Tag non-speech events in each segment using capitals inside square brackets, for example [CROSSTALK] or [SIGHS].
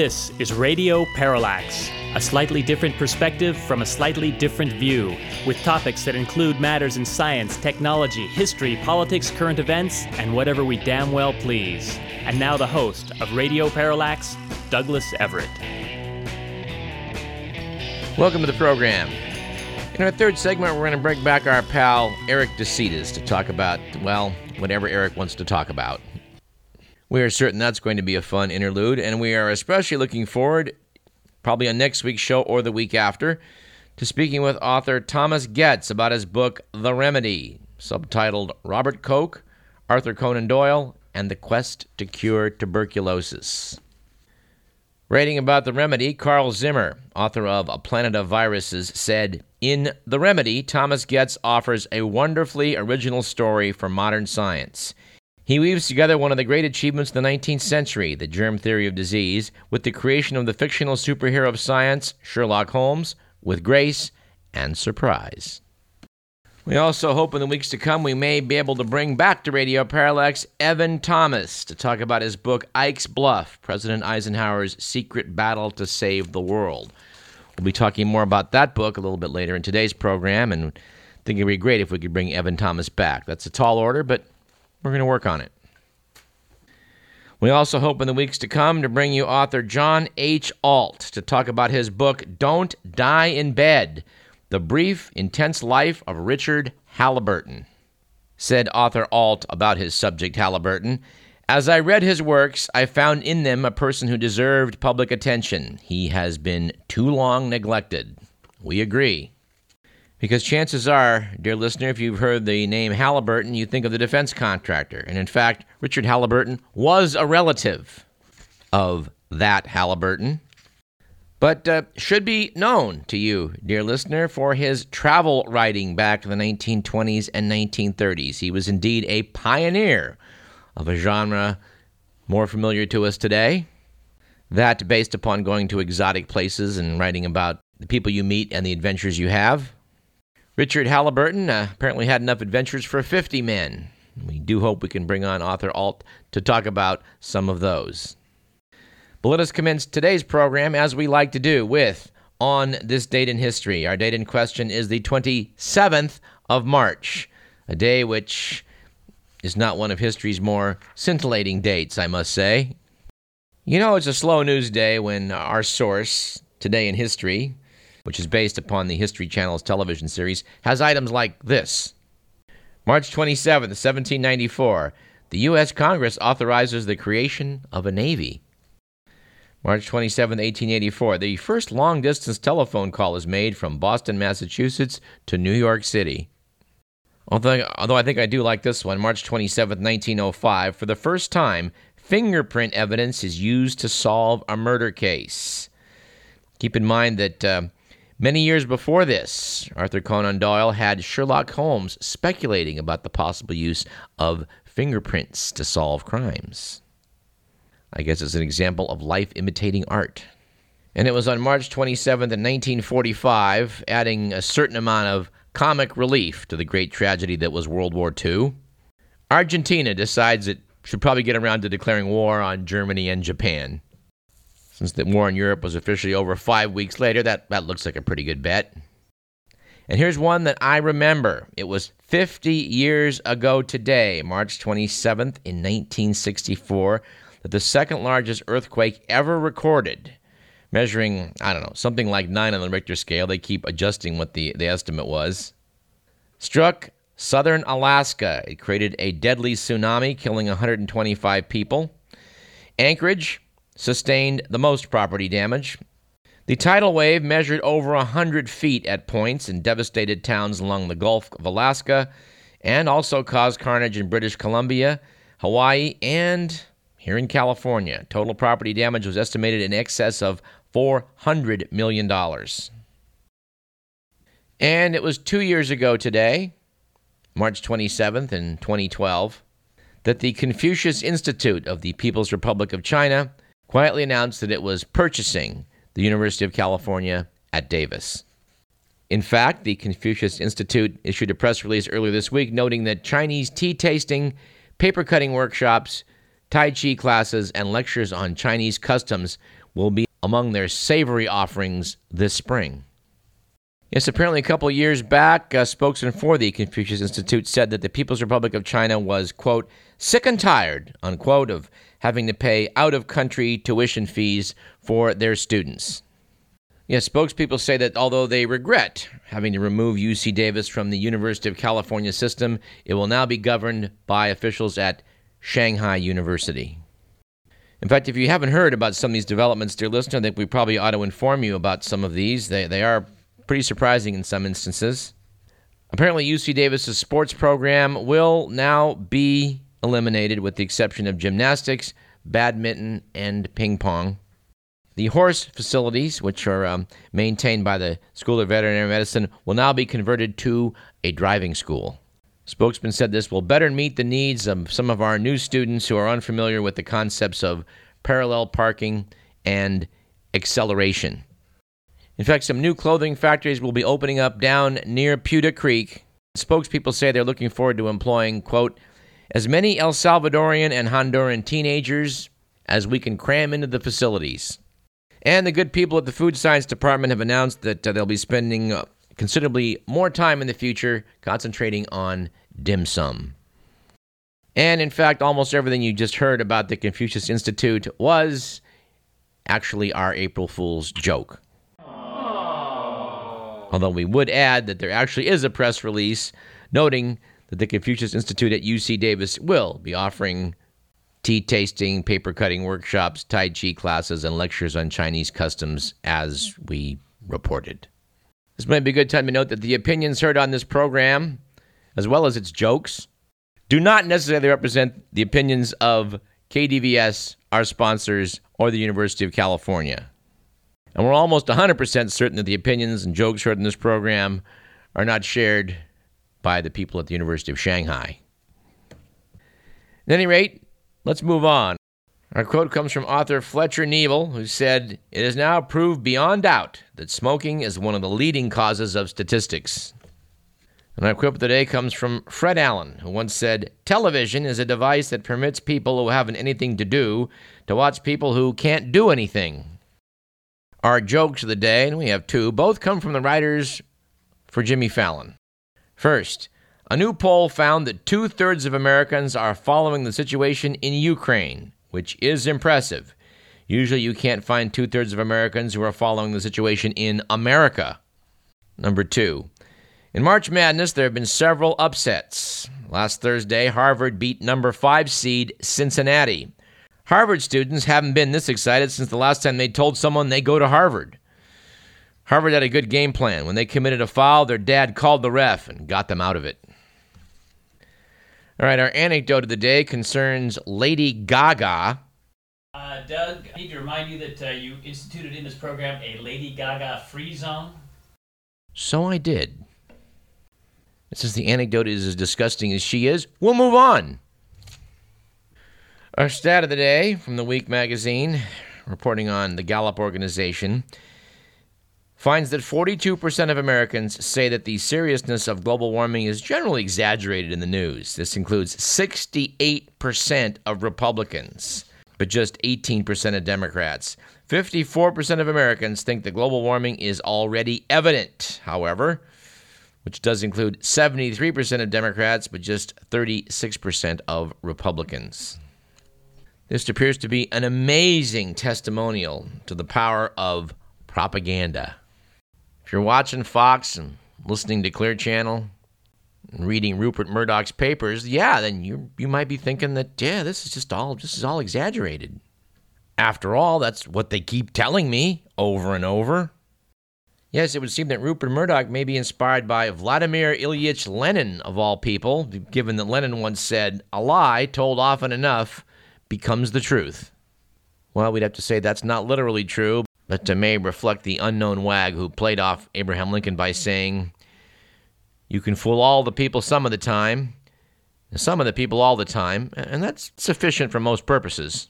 This is Radio Parallax, a slightly different perspective from a slightly different view, with topics that include matters in science, technology, history, politics, current events, and whatever we damn well please. And now the host of Radio Parallax, Douglas Everett. Welcome to the program. In our third segment, we're going to bring back our pal Eric DeCitas to talk about, well, whatever Eric wants to talk about. We are certain that's going to be a fun interlude, and we are especially looking forward, probably on next week's show or the week after, to speaking with author Thomas Goetz about his book, The Remedy, subtitled Robert Koch, Arthur Conan Doyle, and the Quest to Cure Tuberculosis. Writing about The Remedy, Carl Zimmer, author of A Planet of Viruses, said, In The Remedy, Thomas Goetz offers a wonderfully original story for modern science. He weaves together one of the great achievements of the 19th century, the germ theory of disease, with the creation of the fictional superhero of science, Sherlock Holmes, with grace and surprise. We also hope in the weeks to come we may be able to bring back to Radio Parallax Evan Thomas to talk about his book Ike's Bluff President Eisenhower's Secret Battle to Save the World. We'll be talking more about that book a little bit later in today's program, and I think it'd be great if we could bring Evan Thomas back. That's a tall order, but we're going to work on it. We also hope in the weeks to come to bring you author John H. Alt to talk about his book, Don't Die in Bed The Brief, Intense Life of Richard Halliburton. Said author Alt about his subject, Halliburton As I read his works, I found in them a person who deserved public attention. He has been too long neglected. We agree. Because chances are, dear listener, if you've heard the name Halliburton, you think of the defense contractor. And in fact, Richard Halliburton was a relative of that Halliburton. But uh, should be known to you, dear listener, for his travel writing back in the 1920s and 1930s. He was indeed a pioneer of a genre more familiar to us today. That based upon going to exotic places and writing about the people you meet and the adventures you have. Richard Halliburton uh, apparently had enough adventures for 50 men. We do hope we can bring on author Alt to talk about some of those. But let us commence today's program as we like to do with On This Date in History. Our date in question is the 27th of March, a day which is not one of history's more scintillating dates, I must say. You know, it's a slow news day when our source, Today in History, which is based upon the History Channel's television series, has items like this March 27, 1794, the U.S. Congress authorizes the creation of a Navy. March 27, 1884, the first long distance telephone call is made from Boston, Massachusetts to New York City. Although, although I think I do like this one, March 27, 1905, for the first time, fingerprint evidence is used to solve a murder case. Keep in mind that uh, Many years before this, Arthur Conan Doyle had Sherlock Holmes speculating about the possible use of fingerprints to solve crimes. I guess it's an example of life imitating art. And it was on March 27th, 1945, adding a certain amount of comic relief to the great tragedy that was World War II. Argentina decides it should probably get around to declaring war on Germany and Japan. Since the war in Europe was officially over five weeks later, that, that looks like a pretty good bet. And here's one that I remember. It was 50 years ago today, March 27th, in 1964, that the second largest earthquake ever recorded, measuring, I don't know, something like 9 on the Richter scale, they keep adjusting what the, the estimate was, struck southern Alaska. It created a deadly tsunami, killing 125 people. Anchorage, sustained the most property damage. The tidal wave measured over 100 feet at points and devastated towns along the Gulf of Alaska and also caused carnage in British Columbia, Hawaii, and here in California. Total property damage was estimated in excess of $400 million. And it was two years ago today, March 27th in 2012, that the Confucius Institute of the People's Republic of China quietly announced that it was purchasing the University of California at Davis. In fact, the Confucius Institute issued a press release earlier this week noting that Chinese tea tasting, paper cutting workshops, Tai Chi classes, and lectures on Chinese customs will be among their savory offerings this spring. Yes, apparently a couple years back, a spokesman for the Confucius Institute said that the People's Republic of China was, quote, sick and tired, unquote, of having to pay out of country tuition fees for their students. Yes, spokespeople say that although they regret having to remove UC Davis from the University of California system, it will now be governed by officials at Shanghai University. In fact, if you haven't heard about some of these developments, dear listener, I think we probably ought to inform you about some of these. They, they are pretty surprising in some instances. Apparently, UC Davis's sports program will now be eliminated with the exception of gymnastics, badminton, and ping pong. The horse facilities, which are um, maintained by the School of Veterinary Medicine, will now be converted to a driving school. Spokesman said this will better meet the needs of some of our new students who are unfamiliar with the concepts of parallel parking and acceleration. In fact, some new clothing factories will be opening up down near Putah Creek. Spokespeople say they're looking forward to employing, quote, as many El Salvadorian and Honduran teenagers as we can cram into the facilities. And the good people at the Food Science Department have announced that uh, they'll be spending uh, considerably more time in the future concentrating on dim sum. And in fact, almost everything you just heard about the Confucius Institute was actually our April Fool's joke. Although we would add that there actually is a press release noting that the Confucius Institute at UC Davis will be offering tea tasting, paper cutting workshops, Tai Chi classes, and lectures on Chinese customs as we reported. This might be a good time to note that the opinions heard on this program, as well as its jokes, do not necessarily represent the opinions of KDVS, our sponsors, or the University of California. And we're almost 100% certain that the opinions and jokes heard in this program are not shared by the people at the University of Shanghai. At any rate, let's move on. Our quote comes from author Fletcher Knebel, who said, It is now proved beyond doubt that smoking is one of the leading causes of statistics. And our quote of the day comes from Fred Allen, who once said, Television is a device that permits people who haven't anything to do to watch people who can't do anything. Our jokes of the day, and we have two, both come from the writers for Jimmy Fallon. First, a new poll found that two thirds of Americans are following the situation in Ukraine, which is impressive. Usually, you can't find two thirds of Americans who are following the situation in America. Number two, in March Madness, there have been several upsets. Last Thursday, Harvard beat number five seed Cincinnati. Harvard students haven't been this excited since the last time they told someone they go to Harvard. Harvard had a good game plan. When they committed a foul, their dad called the ref and got them out of it. All right, our anecdote of the day concerns Lady Gaga. Uh, Doug, I need to remind you that uh, you instituted in this program a Lady Gaga free zone. So I did. Since the anecdote is as disgusting as she is, we'll move on. Our stat of the day from the Week magazine, reporting on the Gallup organization, finds that 42% of Americans say that the seriousness of global warming is generally exaggerated in the news. This includes 68% of Republicans, but just 18% of Democrats. 54% of Americans think that global warming is already evident, however, which does include 73% of Democrats, but just 36% of Republicans. This appears to be an amazing testimonial to the power of propaganda. If you're watching Fox and listening to Clear Channel and reading Rupert Murdoch's papers, yeah, then you you might be thinking that yeah, this is just all this is all exaggerated. After all, that's what they keep telling me over and over. Yes, it would seem that Rupert Murdoch may be inspired by Vladimir Ilyich Lenin, of all people, given that Lenin once said, A lie told often enough becomes the truth. Well, we'd have to say that's not literally true, but it may reflect the unknown wag who played off Abraham Lincoln by saying, You can fool all the people some of the time, some of the people all the time, and that's sufficient for most purposes.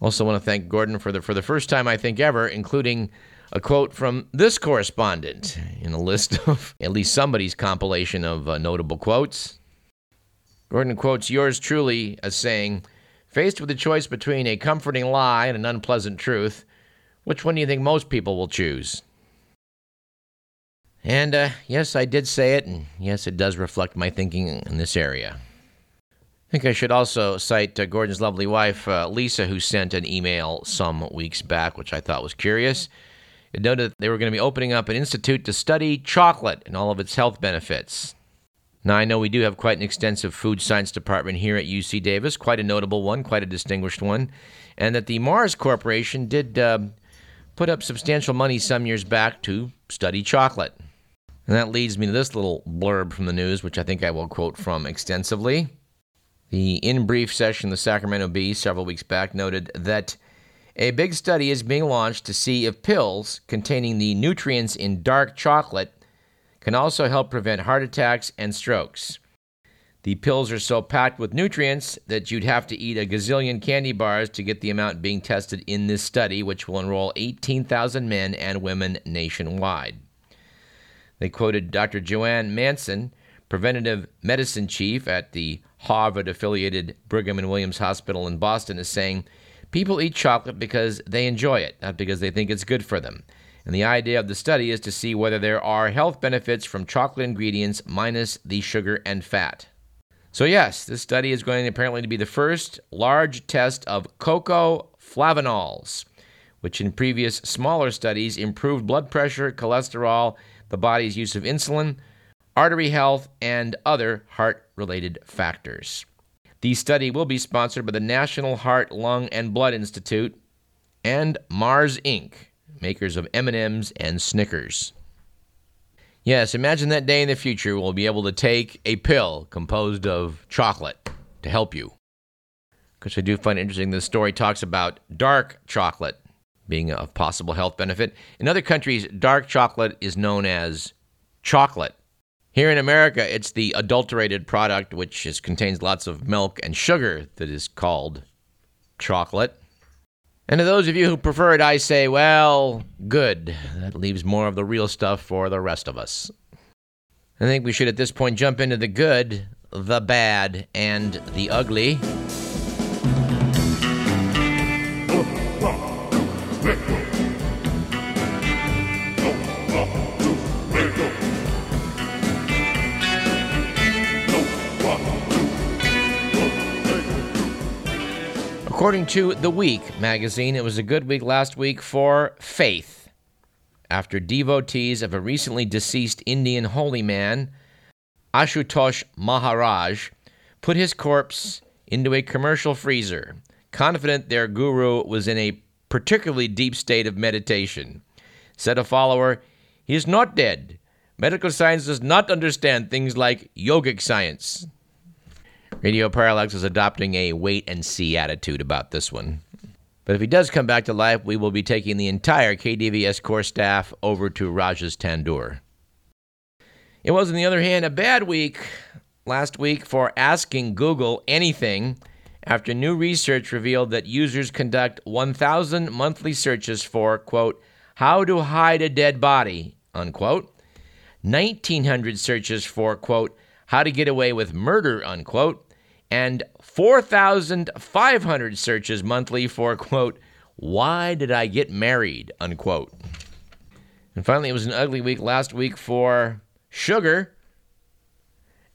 Also, want to thank Gordon for the for the first time I think ever, including a quote from this correspondent in a list [LAUGHS] of at least somebody's compilation of uh, notable quotes. Gordon quotes yours truly as saying, Faced with the choice between a comforting lie and an unpleasant truth, which one do you think most people will choose? And uh, yes, I did say it, and yes, it does reflect my thinking in this area. I think I should also cite uh, Gordon's lovely wife, uh, Lisa, who sent an email some weeks back, which I thought was curious. It noted that they were going to be opening up an institute to study chocolate and all of its health benefits. Now, I know we do have quite an extensive food science department here at UC Davis, quite a notable one, quite a distinguished one, and that the Mars Corporation did uh, put up substantial money some years back to study chocolate. And that leads me to this little blurb from the news, which I think I will quote from extensively. The in brief session, the Sacramento Bee, several weeks back, noted that a big study is being launched to see if pills containing the nutrients in dark chocolate can also help prevent heart attacks and strokes. The pills are so packed with nutrients that you'd have to eat a gazillion candy bars to get the amount being tested in this study, which will enroll 18,000 men and women nationwide. They quoted Dr. Joanne Manson, preventative medicine chief at the Harvard affiliated Brigham and Women's Hospital in Boston, as saying people eat chocolate because they enjoy it, not because they think it's good for them. And the idea of the study is to see whether there are health benefits from chocolate ingredients minus the sugar and fat. So, yes, this study is going apparently to be the first large test of cocoa flavanols, which in previous smaller studies improved blood pressure, cholesterol, the body's use of insulin, artery health, and other heart related factors. The study will be sponsored by the National Heart, Lung, and Blood Institute and Mars Inc., makers of M&Ms and Snickers. Yes, imagine that day in the future we'll be able to take a pill composed of chocolate to help you. Because I do find interesting this story talks about dark chocolate being a possible health benefit. In other countries, dark chocolate is known as chocolate. Here in America, it's the adulterated product, which is, contains lots of milk and sugar, that is called chocolate. And to those of you who prefer it, I say, well, good. That leaves more of the real stuff for the rest of us. I think we should at this point jump into the good, the bad, and the ugly. According to The Week magazine, it was a good week last week for faith. After devotees of a recently deceased Indian holy man, Ashutosh Maharaj, put his corpse into a commercial freezer, confident their guru was in a particularly deep state of meditation. Said a follower, He is not dead. Medical science does not understand things like yogic science. Radio Parallax is adopting a wait and see attitude about this one. But if he does come back to life, we will be taking the entire KDVS core staff over to Raj's Tandoor. It was, on the other hand, a bad week last week for asking Google anything after new research revealed that users conduct 1,000 monthly searches for, quote, how to hide a dead body, unquote, 1,900 searches for, quote, how to get away with murder, unquote, and 4,500 searches monthly for, quote, why did I get married, unquote. And finally, it was an ugly week last week for sugar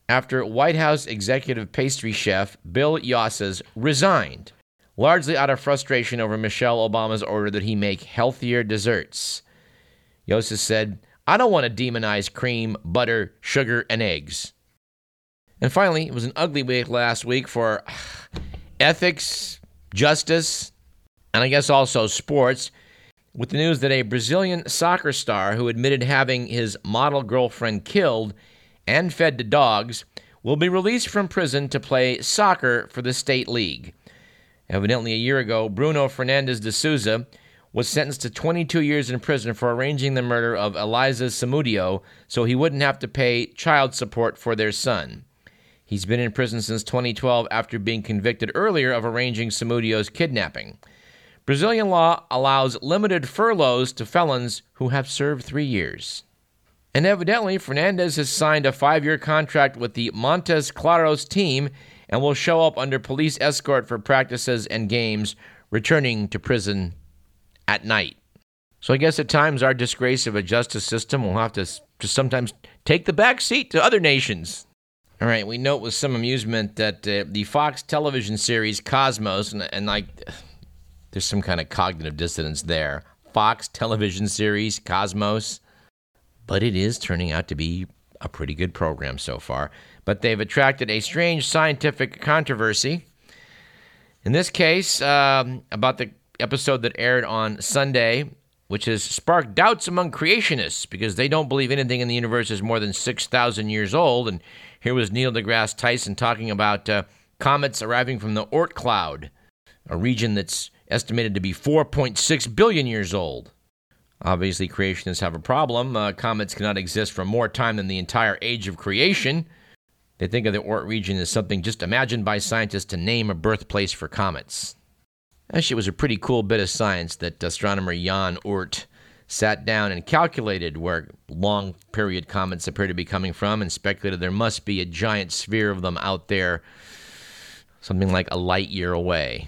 after White House executive pastry chef Bill Yosses resigned, largely out of frustration over Michelle Obama's order that he make healthier desserts. Yosses said, I don't want to demonize cream, butter, sugar, and eggs. And finally, it was an ugly week last week for [SIGHS] ethics, justice, and I guess also sports, with the news that a Brazilian soccer star who admitted having his model girlfriend killed and fed to dogs will be released from prison to play soccer for the state league. Evidently, a year ago, Bruno Fernandes de Souza was sentenced to 22 years in prison for arranging the murder of Eliza Samudio so he wouldn't have to pay child support for their son. He's been in prison since 2012 after being convicted earlier of arranging Samudio's kidnapping. Brazilian law allows limited furloughs to felons who have served three years. And evidently, Fernandes has signed a five year contract with the Montes Claros team and will show up under police escort for practices and games, returning to prison at night. So I guess at times our disgrace of a justice system will have to just sometimes take the back seat to other nations. All right, we note with some amusement that uh, the Fox television series Cosmos, and, and like, there's some kind of cognitive dissonance there. Fox television series Cosmos, but it is turning out to be a pretty good program so far. But they've attracted a strange scientific controversy. In this case, um, about the episode that aired on Sunday which has sparked doubts among creationists because they don't believe anything in the universe is more than 6,000 years old. And here was Neil deGrasse Tyson talking about uh, comets arriving from the Oort cloud, a region that's estimated to be 4.6 billion years old. Obviously, creationists have a problem. Uh, comets cannot exist for more time than the entire age of creation. They think of the Oort region as something just imagined by scientists to name a birthplace for comets. Actually, it was a pretty cool bit of science that astronomer Jan Oort sat down and calculated where long period comets appear to be coming from and speculated there must be a giant sphere of them out there, something like a light year away.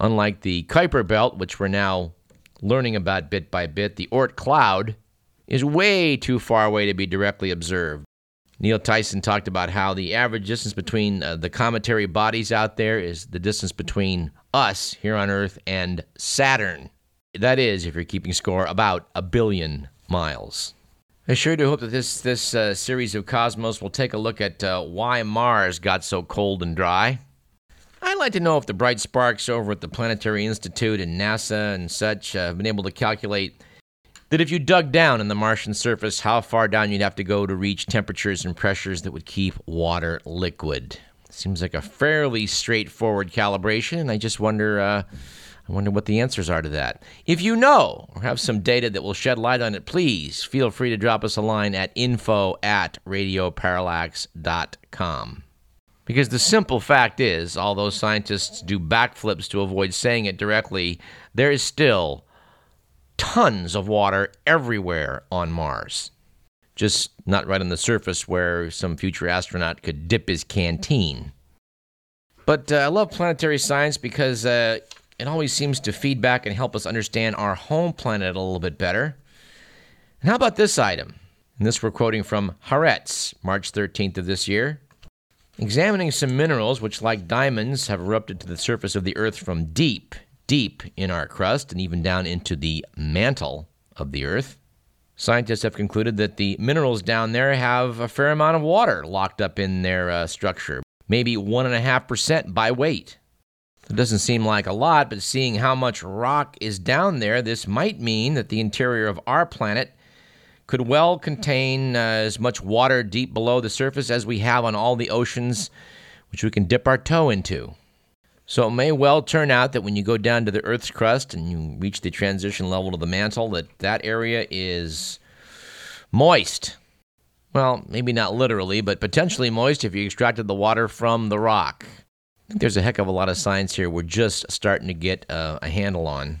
Unlike the Kuiper Belt, which we're now learning about bit by bit, the Oort cloud is way too far away to be directly observed. Neil Tyson talked about how the average distance between uh, the cometary bodies out there is the distance between us here on Earth and Saturn. That is, if you're keeping score, about a billion miles. I sure do hope that this this uh, series of Cosmos will take a look at uh, why Mars got so cold and dry. I'd like to know if the bright sparks over at the Planetary Institute and NASA and such uh, have been able to calculate that if you dug down in the Martian surface, how far down you'd have to go to reach temperatures and pressures that would keep water liquid. Seems like a fairly straightforward calibration, and I just wonder, uh, I wonder what the answers are to that. If you know or have some data that will shed light on it, please feel free to drop us a line at info at radioparallax.com. Because the simple fact is, although scientists do backflips to avoid saying it directly, there is still tons of water everywhere on Mars. Just not right on the surface where some future astronaut could dip his canteen. But uh, I love planetary science because uh, it always seems to feed back and help us understand our home planet a little bit better. And how about this item? And this we're quoting from Haaretz, March 13th of this year. Examining some minerals which, like diamonds, have erupted to the surface of the Earth from deep deep in our crust and even down into the mantle of the Earth. Scientists have concluded that the minerals down there have a fair amount of water locked up in their uh, structure, maybe 1.5% by weight. It doesn't seem like a lot, but seeing how much rock is down there, this might mean that the interior of our planet could well contain uh, as much water deep below the surface as we have on all the oceans which we can dip our toe into. So it may well turn out that when you go down to the Earth's crust and you reach the transition level to the mantle, that that area is moist. Well, maybe not literally, but potentially moist if you extracted the water from the rock. I think there's a heck of a lot of science here we're just starting to get uh, a handle on.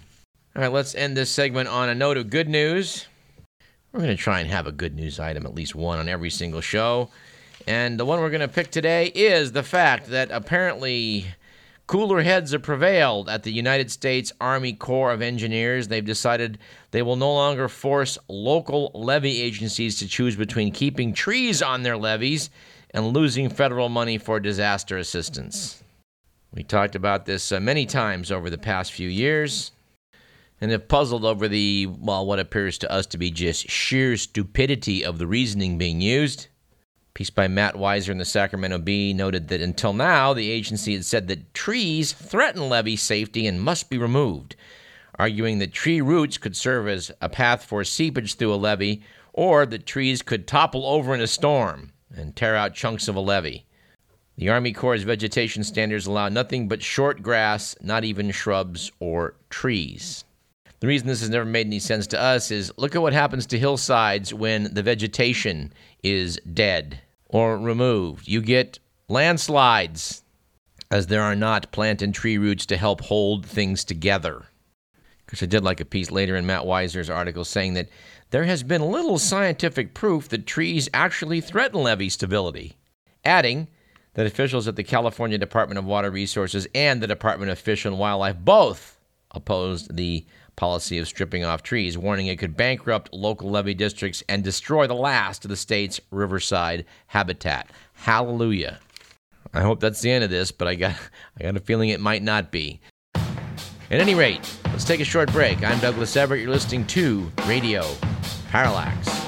All right, let's end this segment on a note of good news. We're going to try and have a good news item, at least one on every single show. And the one we're going to pick today is the fact that apparently Cooler heads have prevailed at the United States Army Corps of Engineers. They've decided they will no longer force local levee agencies to choose between keeping trees on their levees and losing federal money for disaster assistance. We talked about this uh, many times over the past few years and have puzzled over the, well, what appears to us to be just sheer stupidity of the reasoning being used piece by Matt Weiser in the Sacramento Bee noted that until now, the agency had said that trees threaten levee safety and must be removed, arguing that tree roots could serve as a path for seepage through a levee, or that trees could topple over in a storm and tear out chunks of a levee. The Army Corps' vegetation standards allow nothing but short grass, not even shrubs or trees. The reason this has never made any sense to us is look at what happens to hillsides when the vegetation is dead or removed. You get landslides, as there are not plant and tree roots to help hold things together. Because I did like a piece later in Matt Weiser's article saying that there has been little scientific proof that trees actually threaten levee stability, adding that officials at the California Department of Water Resources and the Department of Fish and Wildlife both opposed the policy of stripping off trees, warning it could bankrupt local levee districts and destroy the last of the state's riverside habitat. Hallelujah. I hope that's the end of this, but I got [LAUGHS] I got a feeling it might not be. At any rate, let's take a short break. I'm Douglas Everett. You're listening to Radio Parallax.